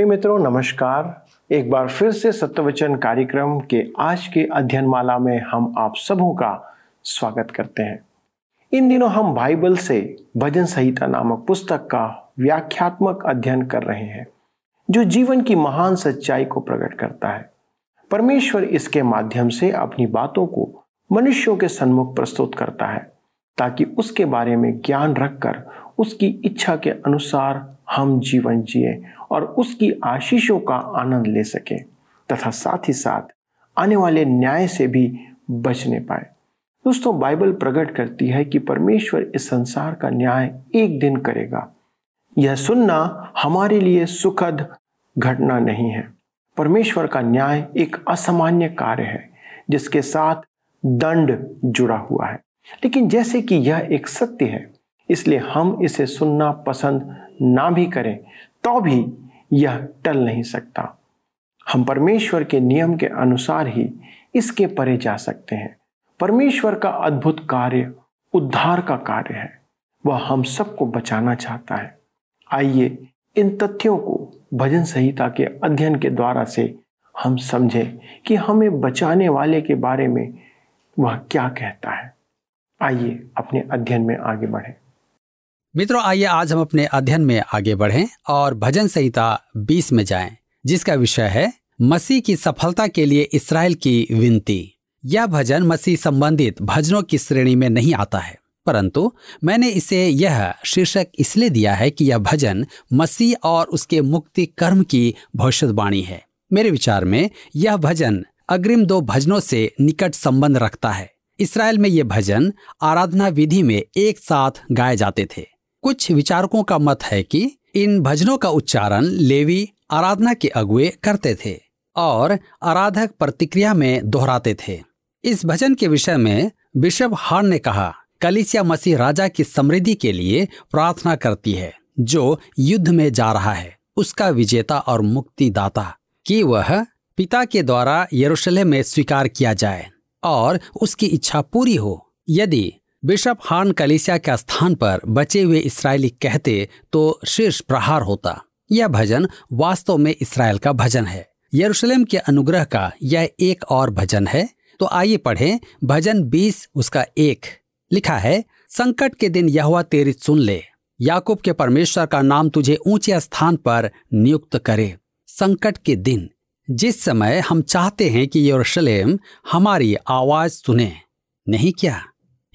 प्रिय मित्रों, नमस्कार। एक बार फिर से सत्यवचन कार्यक्रम के आज के अध्ययन माला में हम आप सबों का स्वागत करते हैं। इन दिनों हम बाइबल से भजन संहिता नामक पुस्तक का व्याख्यात्मक अध्ययन कर रहे हैं, जो जीवन की महान सच्चाई को प्रकट करता है। परमेश्वर इसके माध्यम से अपनी बातों को मनुष्यों के सन्मुख प्रस्तुत करता है, ताकि उसके बारे में ज्ञान रखकर उसकी इच्छा के अनुसार हम जीवन जिए और उसकी आशीषों का आनंद ले सके तथा साथ ही साथ आने वाले न्याय से भी बचने पाए। दोस्तों, बाइबल प्रकट करती है कि परमेश्वर इस संसार का न्याय एक दिन करेगा। यह सुनना हमारे लिए सुखद घटना नहीं है। परमेश्वर का न्याय एक असामान्य कार्य है, जिसके साथ दंड जुड़ा हुआ है। लेकिन जैसे कि यह एक सत्य है, इसलिए हम इसे सुनना पसंद ना भी करें तो भी यह टल नहीं सकता। हम परमेश्वर के नियम के अनुसार ही इसके परे जा सकते हैं। परमेश्वर का अद्भुत कार्य, उद्धार का कार्य है। वह हम सबको बचाना चाहता है। आइए, इन तथ्यों को भजन संहिता के अध्ययन के द्वारा से हम समझें कि हमें बचाने वाले के बारे में वह क्या कहता है। आइए, अपने अध्ययन में आगे बढ़ें। मित्रों आइए आज हम अपने अध्ययन में आगे बढ़ें और भजन संहिता 20 में जाएँ, जिसका विषय है मसीह की सफलता के लिए इसराइल की विनती। यह भजन मसीह संबंधित भजनों की श्रेणी में नहीं आता है परंतु मैंने इसे यह शीर्षक इसलिए दिया है कि यह भजन मसीह और उसके मुक्ति कर्म की भविष्यवाणी है। मेरे विचार में यह भजन अग्रिम दो भजनों से निकट संबंध रखता है। इसराइल में ये भजन आराधना विधि में एक साथ गाए जाते थे। कुछ विचारकों का मत है कि इन भजनों का उच्चारण लेवी आराधना के अगुए करते थे और आराधक प्रतिक्रिया में दोहराते थे। इस भजन के विषय में बिशप हार ने कहा, कलिसिया मसीह राजा की समृद्धि के लिए प्रार्थना करती है, जो युद्ध में जा रहा है। उसका विजेता और मुक्तिदाता कि वह पिता के द्वारा यरूशलेम में स्वीकार किया जाए और उसकी इच्छा पूरी हो। यदि बिशप हान कलिसिया के स्थान पर बचे हुए इसराइली कहते तो शीर्ष प्रहार होता। यह भजन वास्तव में इसराइल का भजन है। यरूशलेम के अनुग्रह का यह एक और भजन है। तो आइए पढ़ें, भजन 20 उसका एक। लिखा है, संकट के दिन यह तेरी सुन ले। याकूब के परमेश्वर का नाम तुझे ऊँचे स्थान पर नियुक्त करे। संकट के दिन, जिस समय हम चाहते हैं कि यरूशलेम हमारी आवाज़ सुने। नहीं क्या?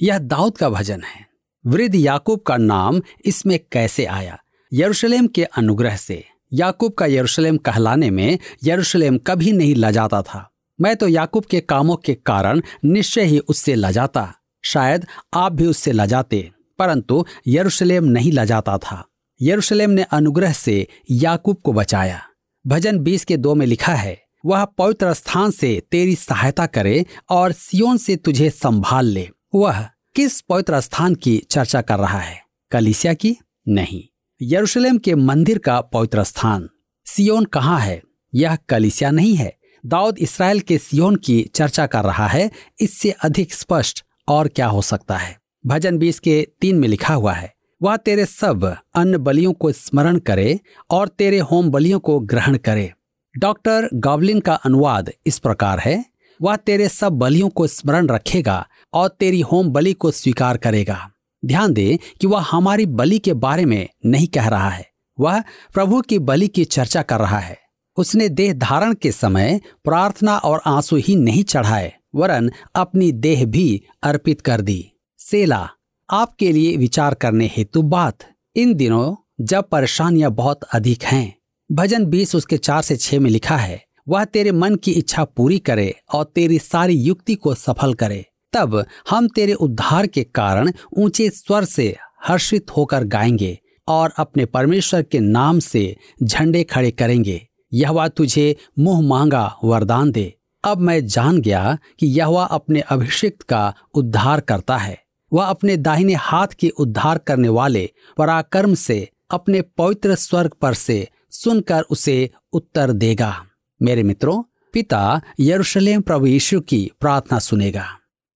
यह दाऊद का भजन है। वृद्ध याकूब का नाम इसमें कैसे आया? यरूशलेम के अनुग्रह से। याकूब का यरूशलेम कहलाने में यरूशलेम कभी नहीं लजाता था। मैं तो याकूब के कामों के कारण निश्चय ही उससे लजाता। शायद आप भी उससे लजाते, परंतु यरूशलेम नहीं लजाता था। यरूशलेम ने अनुग्रह से याकूब को बचाया। भजन बीस के दो में लिखा है, वह पवित्र स्थान से तेरी सहायता करे और सियोन से तुझे संभाल ले। वह किस पवित्र स्थान की चर्चा कर रहा है? कलिसिया की? नहीं। यरूशलेम के मंदिर का पवित्र स्थान। सियोन कहाँ है? यह कलिसिया नहीं है। दाऊद इसराइल के सियोन की चर्चा कर रहा है। इससे अधिक स्पष्ट और क्या हो सकता है? भजन बीस के तीन में लिखा हुआ है, वह तेरे सब अन्य बलियों को स्मरण करे और तेरे होम बलियों को ग्रहण करे। डॉक्टर गॉबलिन का अनुवाद इस प्रकार है, वह तेरे सब बलियों को स्मरण रखेगा और तेरी होम बलि को स्वीकार करेगा। ध्यान दे कि वह हमारी बलि के बारे में नहीं कह रहा है। वह प्रभु की बलि की चर्चा कर रहा है। उसने देह धारण के समय प्रार्थना और आँसू ही नहीं चढ़ाए, वरन अपनी देह भी अर्पित कर दी। सेला, आपके लिए विचार करने हेतु बात। इन दिनों जब परेशानियाँ बहुत अधिक हैं, भजन बीस उसके चार से छह में लिखा है, वह तेरे मन की इच्छा पूरी करे और तेरी सारी युक्ति को सफल करे। तब हम तेरे उद्धार के कारण ऊँचे स्वर से हर्षित होकर गाएँगे और अपने परमेश्वर के नाम से झंडे खड़े करेंगे। यह तुझे मुँह मांगा वरदान दे। अब मैं जान गया कि यह अपने अभिषिक्त का उद्धार करता है। वह अपने दाहिने हाथ के उद्धार करने वाले पराक्रम से अपने पवित्र स्वर्ग पर से सुनकर उसे उत्तर देगा। मेरे मित्रों, पिता यरूशलेम प्रभु यीशु की प्रार्थना सुनेगा।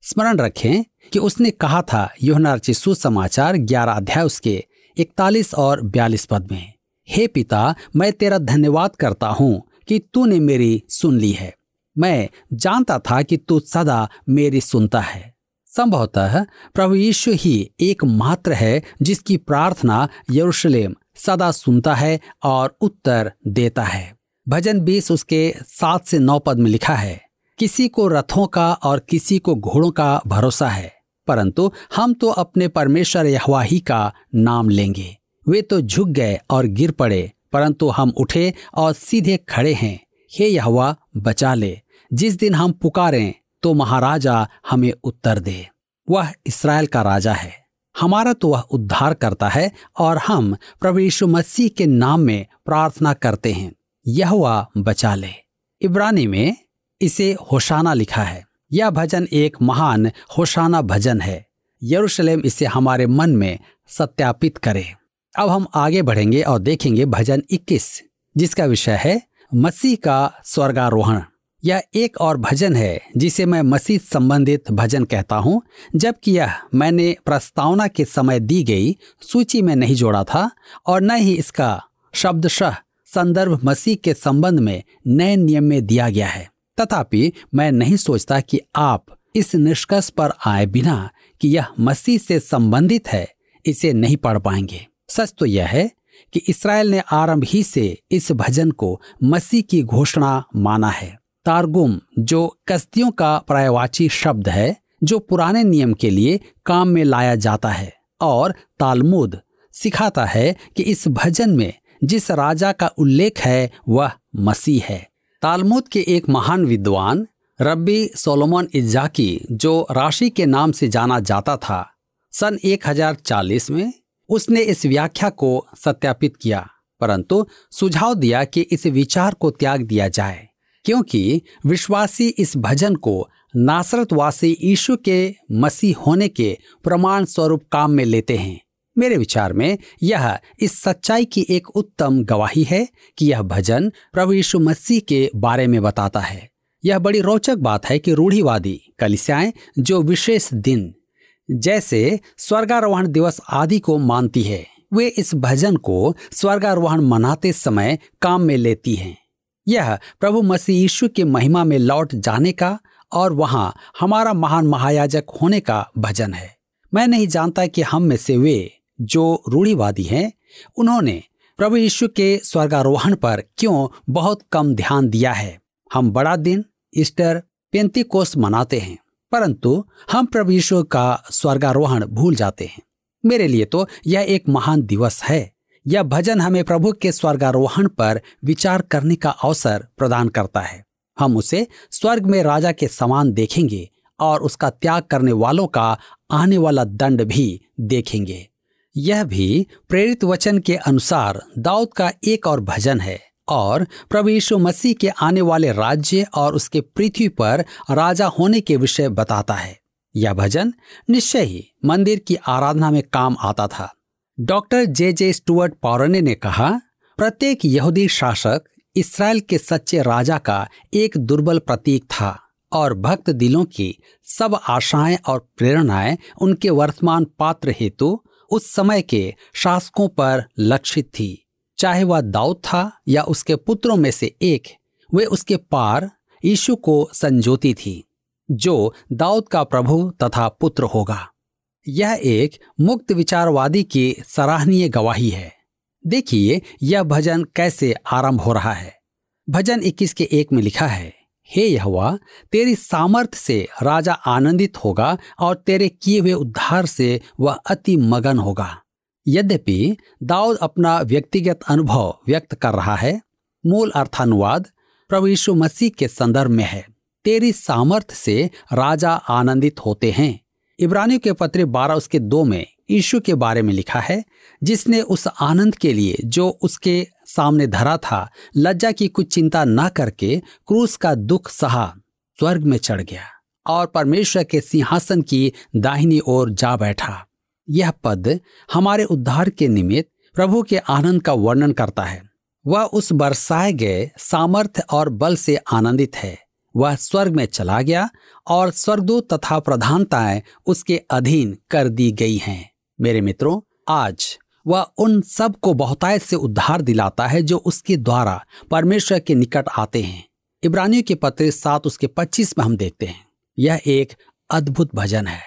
स्मरण रखें कि उसने कहा था योहनार्ची सुसमाचार ग्यारह अध्याय उसके इकतालीस और बयालीस पद में, हे पिता, मैं तेरा धन्यवाद करता हूँ कि तूने मेरी सुन ली है। मैं जानता था कि तू सदा मेरी सुनता है। संभवतः प्रभु यीशु ही एकमात्र है जिसकी प्रार्थना यरूशलेम सदा सुनता है और उत्तर देता है। भजन बीस उसके सात से नौ पद में लिखा है किसी को रथों का और किसी को घोड़ों का भरोसा है, परंतु हम तो अपने परमेश्वर यहवा ही का नाम लेंगे। वे तो झुक गए और गिर पड़े, परंतु हम उठे और सीधे खड़े हैं। हे यहवा, बचा ले। जिस दिन हम पुकारें तो महाराजा हमें उत्तर दे। वह इसराइल का राजा है। हमारा तो वह उद्धार करता है और हम प्रभु यीशु मसीह के नाम में प्रार्थना करते हैं। यह बचा ले। इब्रानी में इसे होशाना लिखा है। यह भजन एक महान होशाना भजन है। यरूशलेम इसे हमारे मन में सत्यापित करे। अब हम आगे बढ़ेंगे और देखेंगे भजन 21 जिसका विषय है मसीह का स्वर्गारोहण। यह एक और भजन है, जिसे मैं मसीह संबंधित भजन कहता हूँ, जबकि यह मैंने प्रस्तावना के समय दी गई सूची में नहीं जोड़ा था और न ही इसका शब्दशः संदर्भ मसीह के संबंध में नए नियम में दिया गया है। तथापि मैं नहीं सोचता कि आप इस निष्कर्ष पर आए बिना कि यह मसीह से संबंधित है, इसे नहीं पढ़ पाएँगे। सच तो यह है कि इसराइल ने आरंभ ही से इस भजन को मसीह की घोषणा माना है। तारगुम, जो कस्तियों का प्रायवाची शब्द है, जो पुराने नियम के लिए काम में लाया जाता है, और तालमुद सिखाता है कि इस भजन में जिस राजा का उल्लेख है, वह मसीह है। तालमुद के एक महान विद्वान, रब्बी सोलोमन इजाकी जो राशि के नाम से जाना जाता था, सन 1040 में उसने इस व्याख्या को सत्यापित किया, परंतु सुझाव दिया कि इस विचार को त्याग दिया जाए, क्योंकि विश्वासी इस भजन को नासरतवासी यीशु के मसीह होने के प्रमाण स्वरूप काम में लेते हैं। मेरे विचार में यह इस सच्चाई की एक उत्तम गवाही है कि यह भजन प्रभु यीशु मसीह के बारे में बताता है। यह बड़ी रोचक बात है कि रूढ़ीवादी कलिसियाएँ जो विशेष दिन, जैसे स्वर्गारोहण दिवस आदि को मानती है, वे इस भजन को स्वर्गारोहण मनाते समय काम में लेती हैं। यह प्रभु मसीह यीशु के महिमा में लौट जाने का और वहाँ हमारा महान महायाजक होने का भजन है। मैं नहीं जानता कि हम में से वे जो रूढ़ीवादी हैं, उन्होंने प्रभु यीशु के स्वर्गारोहण पर क्यों बहुत कम ध्यान दिया है? हम बड़ा दिन, ईस्टर, पेंतीकोस मनाते हैं, परंतु हम प्रभु यीशु का स्वर्गारोहण भूल जाते हैं। मेरे लिए तो यह एक महान दिवस है। यह भजन हमें प्रभु के स्वर्गारोहण पर विचार करने का अवसर प्रदान करता है। हम उसे स्वर्ग में राजा के समान देखेंगे और उसका त्याग करने वालों का आने वाला दंड भी देखेंगे। यह भी प्रेरित वचन के अनुसार दाऊद का एक और भजन है और प्रभु यीशु मसीह के आने वाले राज्य और उसके पृथ्वी पर राजा होने के विषय बताता है। यह भजन निश्चय ही मंदिर की आराधना में काम आता था। डॉक्टर जे जे स्टुअर्ट पौरने ने कहा, प्रत्येक यहूदी शासक इसराइल के सच्चे राजा का एक दुर्बल प्रतीक था और भक्त दिलों की सब आशाएँ और प्रेरणाएँ उनके वर्तमान पात्र हेतु उस समय के शासकों पर लक्षित थी। चाहे वह दाऊद था या उसके पुत्रों में से एक, वे उसके पार यीशु को संजोती थी, जो दाऊद का प्रभु तथा पुत्र होगा। यह एक मुक्त विचारवादी की सराहनीय गवाही है। देखिए यह भजन कैसे आरंभ हो रहा है। भजन 21 के एक में लिखा है हे यहोवा, तेरी सामर्थ से राजा आनंदित होगा और तेरे किए हुए उद्धार से वह अति मगन होगा। यद्यपि दाऊद अपना व्यक्तिगत अनुभव व्यक्त कर रहा है, मूल अर्थानुवाद, प्रभु यीशु मसीह के संदर्भ में है। तेरी सामर्थ से राजा आनंदित होते हैं। इब्रानियों के पत्र बारह उसके दो में यीशु के बारे में लिखा है, जिसने उस आनंद के लिए जो उसके सामने धरा था, लज्जा की कुछ चिंता न करके क्रूस का दुख सहा, स्वर्ग में चढ़ गया और परमेश्वर के सिंहासन की दाहिनी ओर जा बैठा। यह पद हमारे उद्धार के निमित्त प्रभु के आनंद का वर्णन करता है। वह उस बरसाए गए सामर्थ्य और बल से आनंदित है। वह स्वर्ग में चला गया और स्वर्गदूत तथा प्रधानताएँ उसके अधीन कर दी गई हैं। मेरे मित्रों, आज वह उन सबको बहुतायत से उद्धार दिलाता है जो उसके द्वारा परमेश्वर के निकट आते हैं। इब्रानियों के पत्र सात उसके पच्चीस में हम देखते हैं। यह एक अद्भुत भजन है।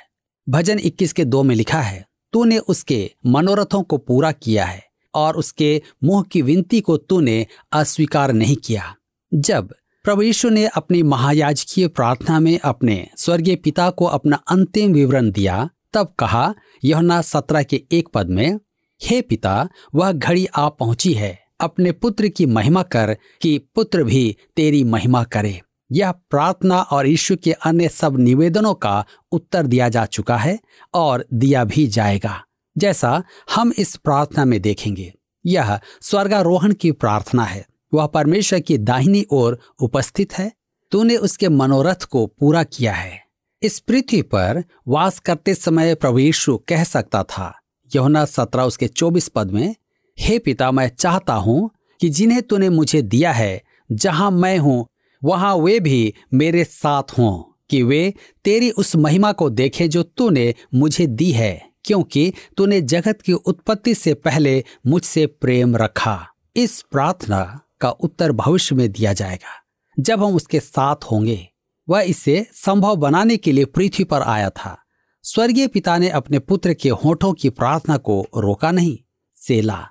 भजन 21 के दो में लिखा है, तूने उसके मनोरथों को पूरा किया है और उसके मुँह की विनती को तूने अस्वीकार नहीं किया। जब प्रभु यीशु ने अपनी महायाजकीय प्रार्थना में अपने स्वर्गीय पिता को अपना अंतिम विवरण दिया तब कहा, यहुना सत्रह के एक पद में, हे पिता, वह घड़ी आ पहुँची है। अपने पुत्र की महिमा कर कि पुत्र भी तेरी महिमा करे। यह प्रार्थना और यीशु के अन्य सब निवेदनों का उत्तर दिया जा चुका है और दिया भी जाएगा, जैसा हम इस प्रार्थना में देखेंगे। यह स्वर्गारोहण की प्रार्थना है। वह परमेश्वर की दाहिनी ओर उपस्थित है। तूने उसके मनोरथ को पूरा किया है। इस पृथ्वी पर वास करते समय प्रभु यीशु कह सकता था, यहुना सत्रह उसके चौबीस पद में, हे पिता, मैं चाहता हूँ कि जिन्हें तूने मुझे दिया है, जहाँ मैं हूँ, वहाँ वे भी मेरे साथ हों, कि वे तेरी उस महिमा को देखें जो तूने मुझे दी है, क्योंकि तूने जगत की उत्पत्ति से पहले मुझसे प्रेम रखा। इस प्रार्थना का उत्तर भविष्य में दिया जाएगा, जब हम उसके साथ होंगे। वह इसे संभव बनाने के लिए पृथ्वी पर आया था। स्वर्गीय पिता ने अपने पुत्र के होठों की प्रार्थना को रोका नहीं सेला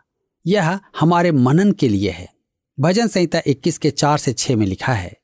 यह हमारे मनन के लिए है। भजन संहिता 21 के चार से छह में लिखा है,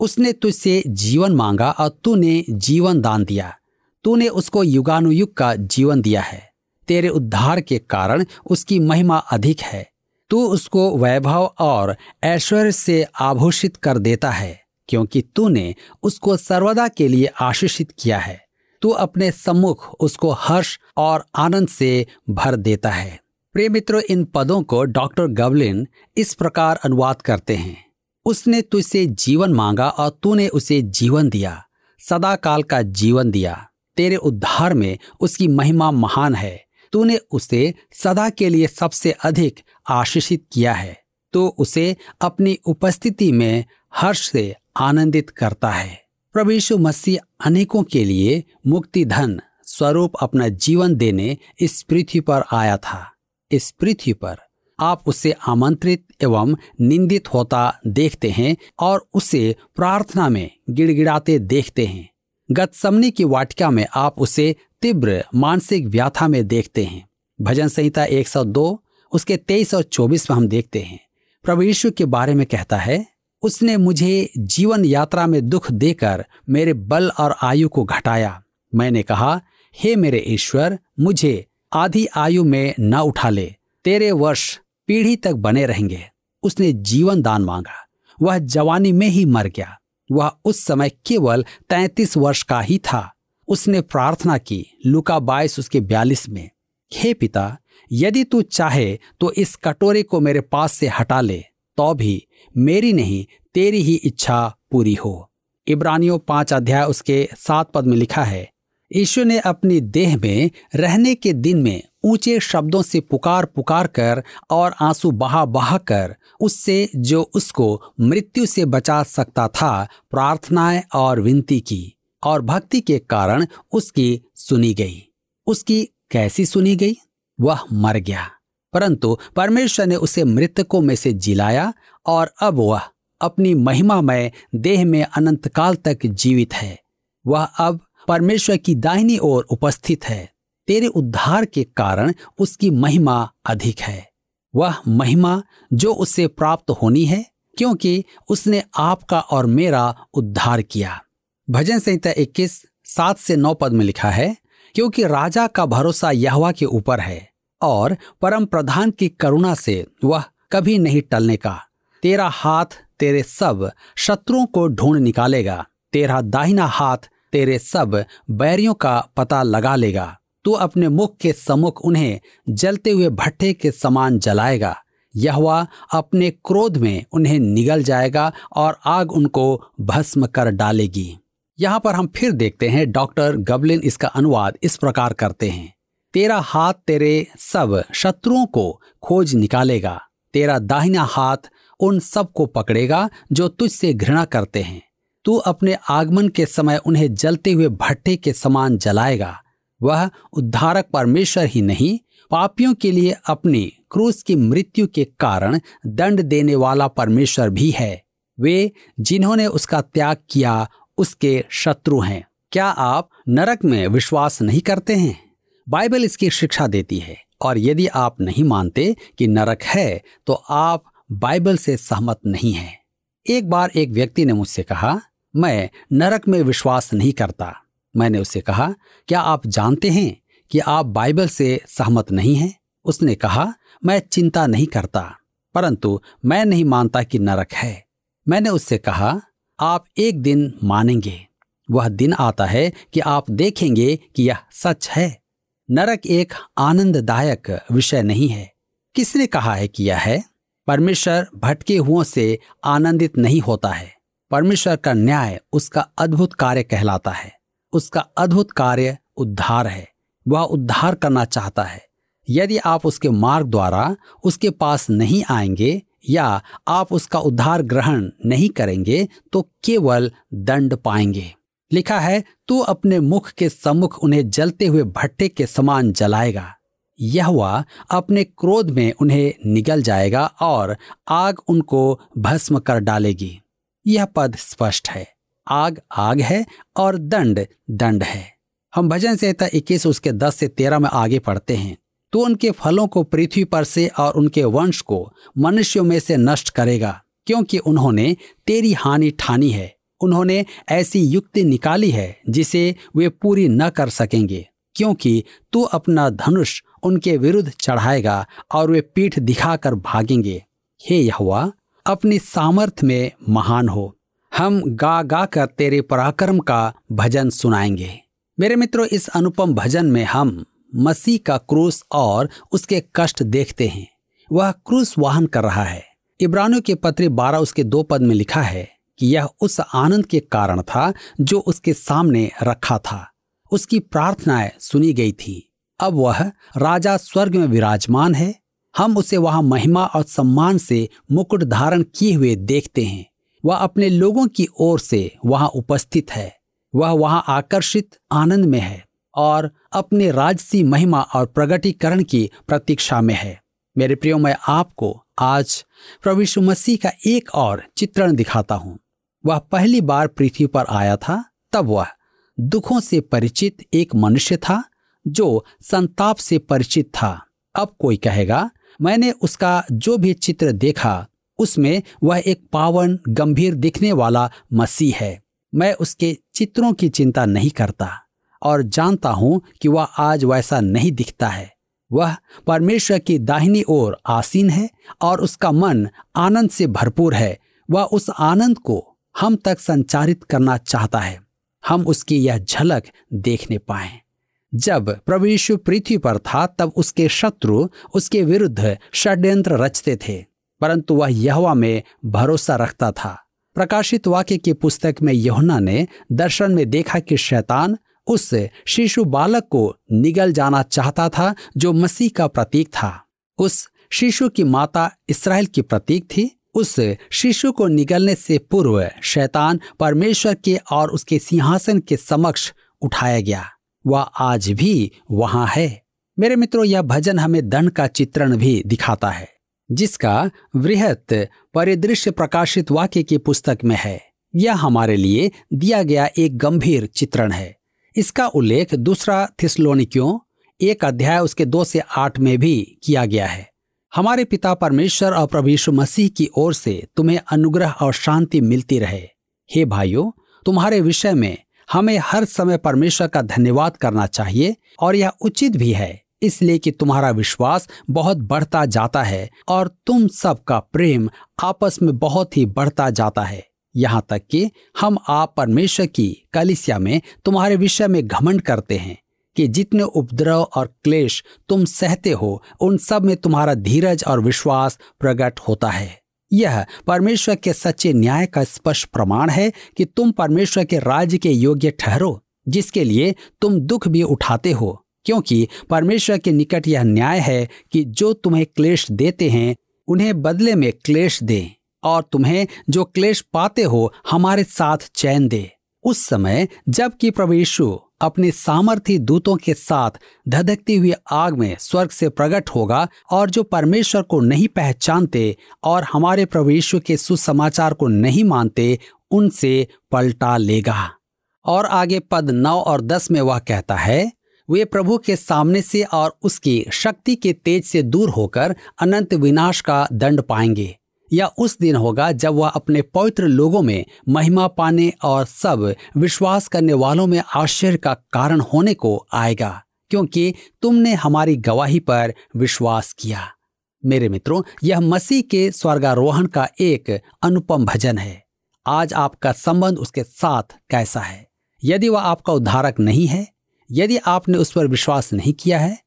उसने तुझसे जीवन मांगा और तूने जीवन दान दिया। तूने उसको युगानुयुग का जीवन दिया है। तेरे उद्धार के कारण उसकी महिमा अधिक है। तू उसको वैभव और ऐश्वर्य से आभूषित कर देता है। क्योंकि तूने उसको सर्वदा के लिए आशीषित किया है। तू अपने सम्मुख उसको हर्ष और आनंद से भर देता है। प्रिय मित्रों, इन पदों को डॉक्टर गवलिन इस प्रकार अनुवाद करते हैं। उसने तुझसे जीवन मांगा और तूने उसे जीवन दिया सदा काल का जीवन दिया। तेरे उद्धार में उसकी महिमा महान है। तूने उसे सदा के लिए सबसे अधिक आशीषित किया है। तो उसे अपनी उपस्थिति में हर्ष से आनंदित करता है। प्रभु यीशु मसीह अनेकों के लिए मुक्ति धन स्वरूप अपना जीवन देने इस पृथ्वी पर आया था। इस पृथ्वी पर आप उसे आमंत्रित एवं निंदित होता देखते हैं और उसे प्रार्थना में गिड़गिड़ाते देखते हैं। गत गतसमनी की वाटिका में आप उसे तीव्र मानसिक व्याथा में देखते हैं। भजन संहिता 102 उसके 23 और 24 में हम देखते हैं। प्रभु यीशु के बारे में कहता है उसने मुझे जीवन यात्रा में दुख देकर मेरे बल और आयु को घटाया। मैंने कहा, हे मेरे ईश्वर, मुझे आधी आयु में न उठा ले। तेरे वर्ष पीढ़ी तक बने रहेंगे। उसने जीवन दान मांगा। वह जवानी में ही मर गया। वह उस समय केवल तैतीस वर्ष का ही था। उसने प्रार्थना की लुका बाईस उसके बयालीस में, हे पिता, यदि तू चाहे तो इस कटोरे को मेरे पास से हटा ले। तो भी मेरी नहीं, तेरी ही इच्छा पूरी हो। इब्रानियों पाँच अध्याय उसके सात पद में लिखा है ईश्वर ने अपनी देह में रहने के दिन में ऊँचे शब्दों से पुकार पुकार कर और आँसू बहा बहा कर उससे जो उसको मृत्यु से बचा सकता था, प्रार्थनाएँ और विनती की और भक्ति के कारण उसकी सुनी गई। उसकी कैसी सुनी गई? वह मर गया। परंतु परमेश्वर ने उसे मृतकों में से जिलाया और अब वह अपनी महिमामय देह में अनंत काल तक जीवित है। वह अब परमेश्वर की दाहिनी ओर उपस्थित है। तेरे उद्धार के कारण उसकी महिमा अधिक है। वह महिमा जो उससे प्राप्त होनी है, क्योंकि उसने आपका और मेरा उद्धार किया। भजन संहिता 21 सात से नौ पद में लिखा है, क्योंकि राजा का भरोसा यहवा के ऊपर है। और परम प्रधान की करुणा से वह कभी नहीं टलने का। तेरा हाथ तेरे सब शत्रुओं को ढूंढ निकालेगा। तेरा दाहिना हाथ तेरे सब बैरियों का पता लगा लेगा। तू अपने मुख के सम्मुख उन्हें जलते हुए भट्टे के समान जलाएगा। यहवा अपने क्रोध में उन्हें निगल जाएगा और आग उनको भस्म कर डालेगी। यहाँ पर हम फिर देखते हैं डॉक्टर गबलिन इसका अनुवाद इस प्रकार करते हैं। तेरा हाथ तेरे सब शत्रुओं को खोज निकालेगा। तेरा दाहिना हाथ उन सबको पकड़ेगा जो तुझसे घृणा करते हैं। तू अपने आगमन के समय उन्हें जलते हुए भट्टे के समान जलाएगा। वह उद्धारक परमेश्वर ही नहीं, पापियों के लिए अपनी क्रूस की मृत्यु के कारण दंड देने वाला परमेश्वर भी है। वे जिन्होंने उसका त्याग किया, उसके शत्रु हैं। क्या आप नरक में विश्वास नहीं करते हैं? बाइबल इसकी शिक्षा देती है और यदि आप नहीं मानते कि नरक है तो आप बाइबल से सहमत नहीं हैं। एक बार एक व्यक्ति ने मुझसे कहा, मैं नरक में विश्वास नहीं करता। मैंने उससे कहा, क्या आप जानते हैं कि आप बाइबल से सहमत नहीं हैं? उसने कहा, मैं चिंता नहीं करता, परंतु मैं नहीं मानता कि नरक है। मैंने उससे कहा, आप एक दिन मानेंगे। वह दिन आता है कि आप देखेंगे कि यह सच है। नरक एक आनंददायक विषय नहीं है। किसने कहा है कि यह है? परमेश्वर भटके हुओं से आनंदित नहीं होता है। परमेश्वर का न्याय उसका अद्भुत कार्य कहलाता है। उसका अद्भुत कार्य उद्धार है। वह उद्धार करना चाहता है। यदि आप उसके मार्ग द्वारा उसके पास नहीं आएँगे या आप उसका उद्धार ग्रहण नहीं करेंगे तो केवल दंड पाएँगे। लिखा है, तू अपने मुख के सम्मुख उन्हें जलते हुए भट्टे के समान जलाएगा। यह अपने क्रोध में उन्हें निगल जाएगा और आग उनको भस्म कर डालेगी। यह पद स्पष्ट है। आग आग है और दंड दंड है। हम भजन संहिता इक्कीस, उसके दस से तेरह में आगे पढ़ते हैं। तो उनके फलों को पृथ्वी पर से और उनके वंश को मनुष्यों में से नष्ट करेगा, क्योंकि उन्होंने तेरी हानि ठानी है। उन्होंने ऐसी युक्ति निकाली है जिसे वे पूरी न कर सकेंगे, क्योंकि तू अपना धनुष उनके विरुद्ध चढ़ाएगा और वे पीठ दिखाकर भागेंगे। हे यहुआ अपनी सामर्थ्य में महान हो। हम गा गा कर तेरे पराक्रम का भजन सुनाएँगे। मेरे मित्रों, इस अनुपम भजन में हम मसीह का क्रूस और उसके कष्ट देखते हैं। वह क्रूस वाहन कर रहा है। इब्रानियों के पत्र बारह उसके दो पद में लिखा है कि यह उस आनंद के कारण था जो उसके सामने रखा था। उसकी प्रार्थनाएँ सुनी गई थी। अब वह राजा स्वर्ग में विराजमान है। हम उसे वहाँ महिमा और सम्मान से मुकुट धारण किए हुए देखते हैं। वह अपने लोगों की ओर से वहाँ उपस्थित है। वह वहाँ आकर्षित आनंद में है और अपने राजसी महिमा और प्रगटीकरण की प्रतीक्षा में है। मेरे प्रियो, मैं आपको आज प्रभु मसीह का एक और चित्रण दिखाता हूँ। वह पहली बार पृथ्वी पर आया था, तब वह दुखों से परिचित एक मनुष्य था, जो संताप से परिचित था। अब कोई कहेगा, मैंने उसका जो भी चित्र देखा, उसमें वह एक पावन गंभीर दिखने वाला मसीह है। मैं उसके चित्रों की चिंता नहीं करता और जानता हूँ कि वह आज वैसा नहीं दिखता है। वह परमेश्वर की दाहिनी ओर आसीन है और उसका मन आनंद से भरपूर है। वह उस आनंद को हम तक संचारित करना चाहता है। हम उसकी यह झलक देखने पाए। जब प्रभु यीशु पृथ्वी पर था, तब उसके शत्रु उसके विरुद्ध षड्यंत्र रचते थे, परंतु वह यहवा में भरोसा रखता था। प्रकाशित वाक्य की पुस्तक में यहुना ने दर्शन में देखा कि शैतान उस शिशु बालक को निगल जाना चाहता था, जो मसीह का प्रतीक था। उस शिशु की माता इसराइल की प्रतीक थी उस शिशु को निगलने से पूर्व शैतान परमेश्वर के और उसके सिंहासन के समक्ष उठाया गया। वह आज भी वहाँ है। मेरे मित्रों, यह भजन हमें दंड का चित्रण भी दिखाता है, जिसका वृहत परिदृश्य प्रकाशित वाक्य की पुस्तक में है। यह हमारे लिए दिया गया एक गंभीर चित्रण है। इसका उल्लेख दूसरा थिस्लोनिक्यों एक अध्याय उसके दो से आठ में भी किया गया है। हमारे पिता परमेश्वर और प्रभु यीशु मसीह की ओर से तुम्हें अनुग्रह और शांति मिलती रहे। हे भाइयों, तुम्हारे विषय में हमें हर समय परमेश्वर का धन्यवाद करना चाहिए और यह उचित भी है, इसलिए कि तुम्हारा विश्वास बहुत बढ़ता जाता है और तुम सबका प्रेम आपस में बहुत ही बढ़ता जाता है। यहाँ तक कि हम आप परमेश्वर की कलिसिया में तुम्हारे विषय में घमंड करते हैं। कि जितने उपद्रव और क्लेश तुम सहते हो, उन सब में तुम्हारा धीरज और विश्वास प्रकट होता है। यह परमेश्वर के सच्चे न्याय का स्पष्ट प्रमाण है कि तुम परमेश्वर के राज्य के योग्य ठहरो, जिसके लिए तुम दुख भी उठाते हो, क्योंकि परमेश्वर के निकट यह न्याय है कि जो तुम्हें क्लेश देते हैं, उन्हें बदले में क्लेश दे, और तुम्हें जो क्लेश पाते हो, हमारे साथ चैन दे। उस समय जबकि प्रभु यीशु अपने सामर्थ्य दूतों के साथ धधकती हुई आग में स्वर्ग से प्रकट होगा और जो परमेश्वर को नहीं पहचानते और हमारे प्रभु यीशु के सुसमाचार को नहीं मानते, उनसे पलटा लेगा। और आगे पद नौ और दस में वह कहता है, वे प्रभु के सामने से और उसकी शक्ति के तेज से दूर होकर अनंत विनाश का दंड पाएँगे। या उस दिन होगा जब वह अपने पवित्र लोगों में महिमा पाने और सब विश्वास करने वालों में आश्चर्य का कारण होने को आएगा, क्योंकि तुमने हमारी गवाही पर विश्वास किया। मेरे मित्रों, यह मसीह के स्वर्गारोहण का एक अनुपम भजन है। आज आपका संबंध उसके साथ कैसा है? यदि वह आपका उद्धारक नहीं है, यदि आपने उस पर विश्वास नहीं किया है,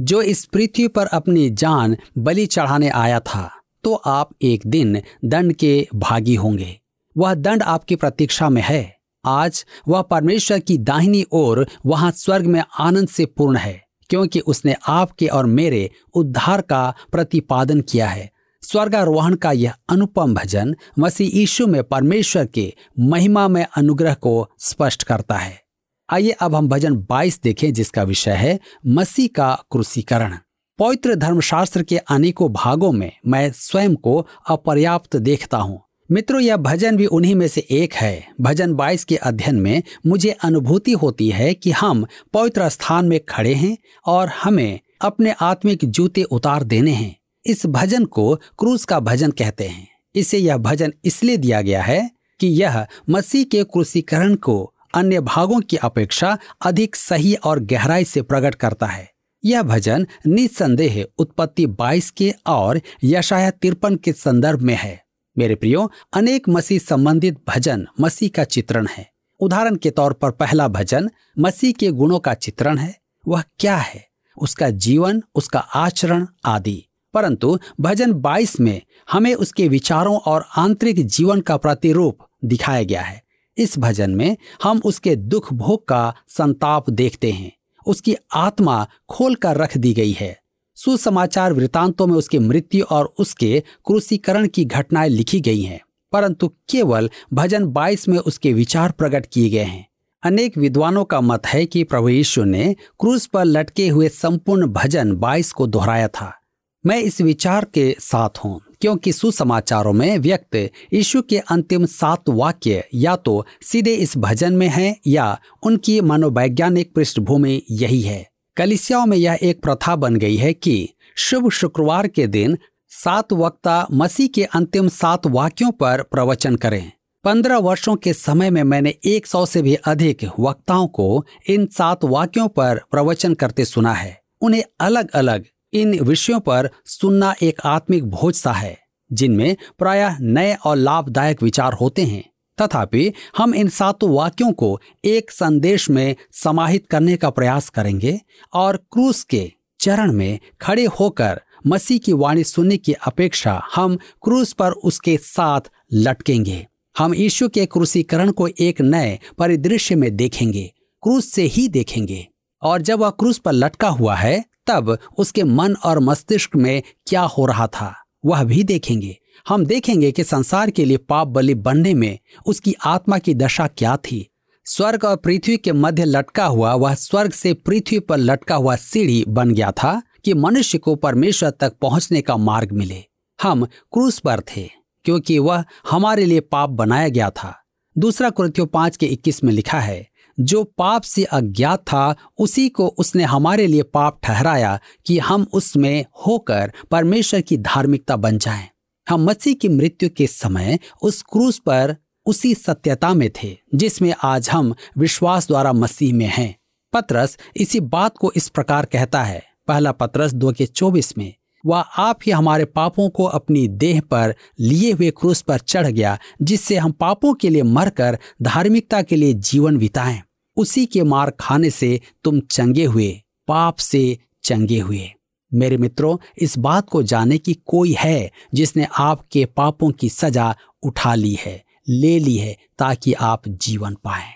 जो इस पृथ्वी पर अपनी जान बलि चढ़ाने आया था तो आप एक दिन दंड के भागी होंगे। वह दंड आपकी प्रतीक्षा में है। आज वह परमेश्वर की दाहिनी ओर वहाँ स्वर्ग में आनंद से पूर्ण है, क्योंकि उसने आपके और मेरे उद्धार का प्रतिपादन किया है। स्वर्गारोहण का यह अनुपम भजन मसीह यीशु में परमेश्वर के महिमा में अनुग्रह को स्पष्ट करता है। आइए अब हम भजन 22 देखें, जिसका विषय है मसीह का क्रूसीकरण। पवित्र धर्मशास्त्र के अनेकों भागों में मैं स्वयं को अपर्याप्त देखता हूँ। मित्रों, यह भजन भी उन्हीं में से एक है। भजन 22 के अध्ययन में मुझे अनुभूति होती है कि हम पवित्र स्थान में खड़े हैं और हमें अपने आत्मिक जूते उतार देने हैं। इस भजन को क्रूस का भजन कहते हैं। इसे यह भजन इसलिए दिया गया है कि यह मसीह के क्रूसीकरण को अन्य भागों की अपेक्षा अधिक सही और गहराई से प्रकट करता है। यह भजन निसंदेह उत्पत्ति 22 के और यशाया तिरपन के संदर्भ में है। मेरे प्रियो, अनेक मसीह संबंधित भजन मसीह का चित्रण है। उदाहरण के तौर पर पहला भजन मसीह के गुणों का चित्रण है। वह क्या है? उसका जीवन, उसका आचरण आदि। परंतु भजन 22 में हमें उसके विचारों और आंतरिक जीवन का प्रतिरूप दिखाया गया है। इस भजन में हम उसके दुख भोग का संताप देखते हैं। उसकी आत्मा खोल कर रख दी गई है। सुसमाचार वृतांतों में उसकी मृत्यु और उसके क्रूसीकरण की घटनाएँ लिखी गई हैं, परंतु केवल भजन 22 में उसके विचार प्रकट किए गए हैं। अनेक विद्वानों का मत है कि प्रभु यीशु ने क्रूस पर लटके हुए संपूर्ण भजन 22 को दोहराया था। मैं इस विचार के साथ हूँ, क्योंकि सुसमाचारों में व्यक्त यीशु के अंतिम सात वाक्य या तो सीधे इस भजन में है या उनकी मनोवैज्ञानिक पृष्ठभूमि यही है। कलिसियाओं में यह एक प्रथा बन गई है कि शुभ शुक्रवार के दिन सात वक्ता मसीह के अंतिम सात वाक्यों पर प्रवचन करें। पंद्रह वर्षों के समय में मैंने एक सौ से भी अधिक वक्ताओं को इन सात वाक्यों पर प्रवचन करते सुना है। उन्हें अलग अलग इन विषयों पर सुनना एक आत्मिक भोज सा है, जिनमें प्रायः नए और लाभदायक विचार होते हैं। तथापि, हम इन सातों वाक्यों को एक संदेश में समाहित करने का प्रयास करेंगे और क्रूस के चरण में खड़े होकर मसीह की वाणी सुनने की अपेक्षा हम क्रूस पर उसके साथ लटकेंगे। हम यीशु के क्रूसीकरण को एक नए परिदृश्य में देखेंगे, क्रूस से ही देखेंगे। और जब वह क्रूस पर लटका हुआ है तब उसके मन और मस्तिष्क में क्या हो रहा था, वह भी देखेंगे। हम देखेंगे कि संसार के लिए पाप बलि बनने में उसकी आत्मा की दशा क्या थी। स्वर्ग और पृथ्वी के मध्य लटका हुआ, वह स्वर्ग से पृथ्वी पर लटका हुआ सीढ़ी बन गया था कि मनुष्य को परमेश्वर तक पहुँचने का मार्ग मिले। हम क्रूस पर थे, क्योंकि वह हमारे लिए पाप बनाया गया था। दूसरा कृत्यो पाँच के इक्कीस में लिखा है जो पाप से अज्ञात था, उसी को उसने हमारे लिए पाप ठहराया कि हम उसमें होकर परमेश्वर की धार्मिकता बन जाएँ। हम मसीह की मृत्यु के समय उस क्रूस पर उसी सत्यता में थे, जिसमें आज हम विश्वास द्वारा मसीह में हैं पत्रस इसी बात को इस प्रकार कहता है पहला पत्रस दो के चौबीस में वह आप ही हमारे पापों को अपनी देह पर लिए हुए क्रूस पर चढ़ गया, जिससे हम पापों के लिए मरकर धार्मिकता के लिए जीवन बिताएँ। उसी के मार खाने से तुम चंगे हुए, पाप से चंगे हुए। मेरे मित्रों, इस बात को जाने की कोई है जिसने आपके पापों की सजा उठा ली है, ले ली है ताकि आप जीवन पाए।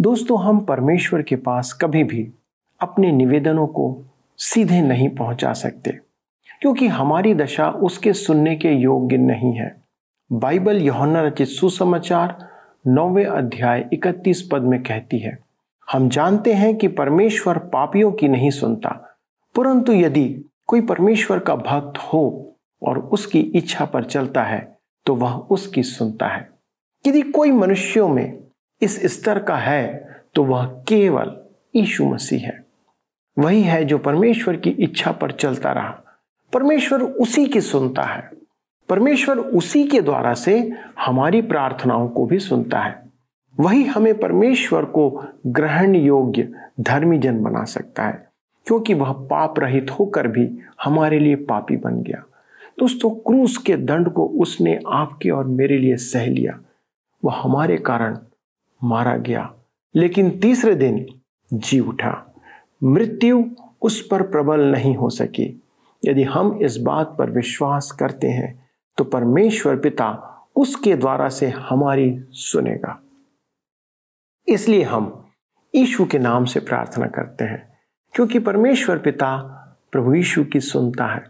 दोस्तों, हम परमेश्वर के पास कभी भी अपने निवेदनों को सीधे नहीं पहुँचा सकते, क्योंकि हमारी दशा उसके सुनने के योग्य नहीं है। बाइबल यौना रचित सुसमाचार, नौवे अध्याय, इकतीस पद में कहती है, हम जानते हैं कि परमेश्वर पापियों की नहीं सुनता, परंतु यदि कोई परमेश्वर का भक्त हो और उसकी इच्छा पर चलता है तो वह उसकी सुनता है। यदि कोई मनुष्यों में इस स्तर का है तो वह केवल यीशु मसीह है। वही है जो परमेश्वर की इच्छा पर चलता रहा। परमेश्वर उसी की सुनता है। परमेश्वर उसी के द्वारा से हमारी प्रार्थनाओं को भी सुनता है। वही हमें परमेश्वर को ग्रहण योग्य धर्मी जन बना सकता है, क्योंकि वह पाप रहित होकर भी हमारे लिए पापी बन गया। दोस्तों, क्रूस के दंड को उसने आपके और मेरे लिए सह लिया। वह हमारे कारण मारा गया, लेकिन तीसरे दिन जी उठा। मृत्यु उस पर प्रबल नहीं हो सकी। यदि हम इस बात पर विश्वास करते हैं तो परमेश्वर पिता उसके द्वारा से हमारी सुनेगा। इसलिए हम ईशु के नाम से प्रार्थना करते हैं, क्योंकि परमेश्वर पिता प्रभु यीशु की सुनता है।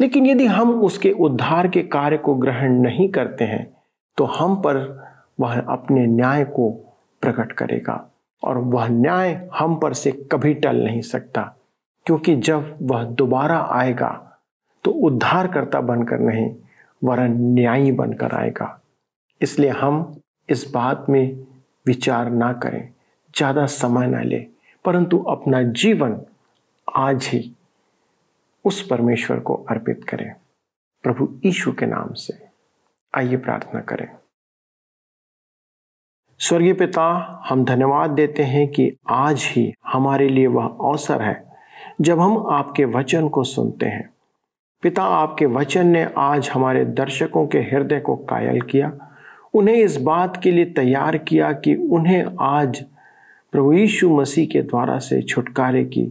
लेकिन यदि हम उसके उद्धार के कार्य को ग्रहण नहीं करते हैं तो हम पर वह अपने न्याय को प्रकट करेगा। और वह न्याय हम पर से कभी टल नहीं सकता, क्योंकि जब वह दोबारा आएगा तो उद्धारकर्ता बनकर नहीं, वरन न्यायी बनकर आएगा। इसलिए हम इस बात में विचार ना करें, ज़्यादा समय ना ले, परंतु अपना जीवन आज ही उस परमेश्वर को अर्पित करें। प्रभु यीशु के नाम से आइए प्रार्थना करें। स्वर्गीय पिता, हम धन्यवाद देते हैं कि आज ही हमारे लिए वह अवसर है, जब हम आपके वचन को सुनते हैं। पिता, आपके वचन ने आज हमारे दर्शकों के हृदय को कायल किया। उन्हें इस बात के लिए तैयार किया कि उन्हें आज प्रभु यीशु मसीह के द्वारा से छुटकारे की,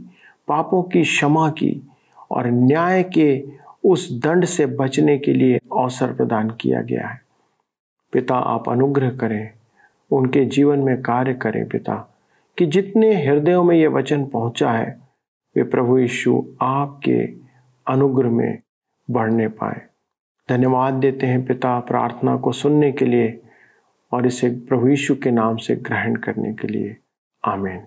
पापों की क्षमा की और न्याय के उस दंड से बचने के लिए अवसर प्रदान किया गया है। पिता, आप अनुग्रह करें। उनके जीवन में कार्य करें पिता, कि जितने हृदयों में ये वचन पहुँचा है, वे प्रभु यीशु आपके अनुग्रह में बढ़ने पाए। धन्यवाद देते हैं पिता प्रार्थना को सुनने के लिए और इसे प्रभु यीशु के नाम से ग्रहण करने के लिए। आमीन।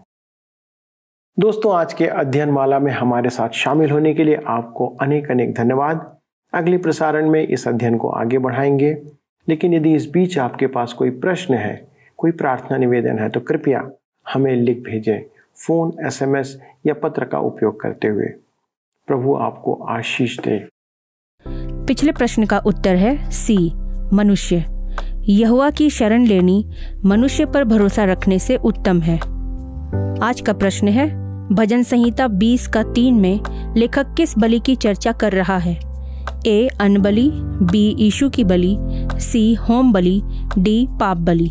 दोस्तों, आज के अध्ययन माला में हमारे साथ शामिल होने के लिए आपको अनेक अनेक धन्यवाद। अगले प्रसारण में इस अध्ययन को आगे बढ़ाएँगे, लेकिन यदि इस बीच आपके पास कोई प्रश्न है कोई प्रार्थना निवेदन है तो कृपया हमें लिख भेजें, फ़ोन, एसएमएस या पत्र का उपयोग करते हुए। प्रभु आपको आशीष दे। पिछले प्रश्न का उत्तर है सी, मनुष्य। यहुआ की शरण लेनी मनुष्य पर भरोसा रखने से उत्तम है। आज का प्रश्न है, भजन संहिता 20 का तीन में लेखक किस बलि की चर्चा कर रहा है? ए, अनबली, बी, ईशु की बलि, सी, होम बलि, डी, पाप बलि।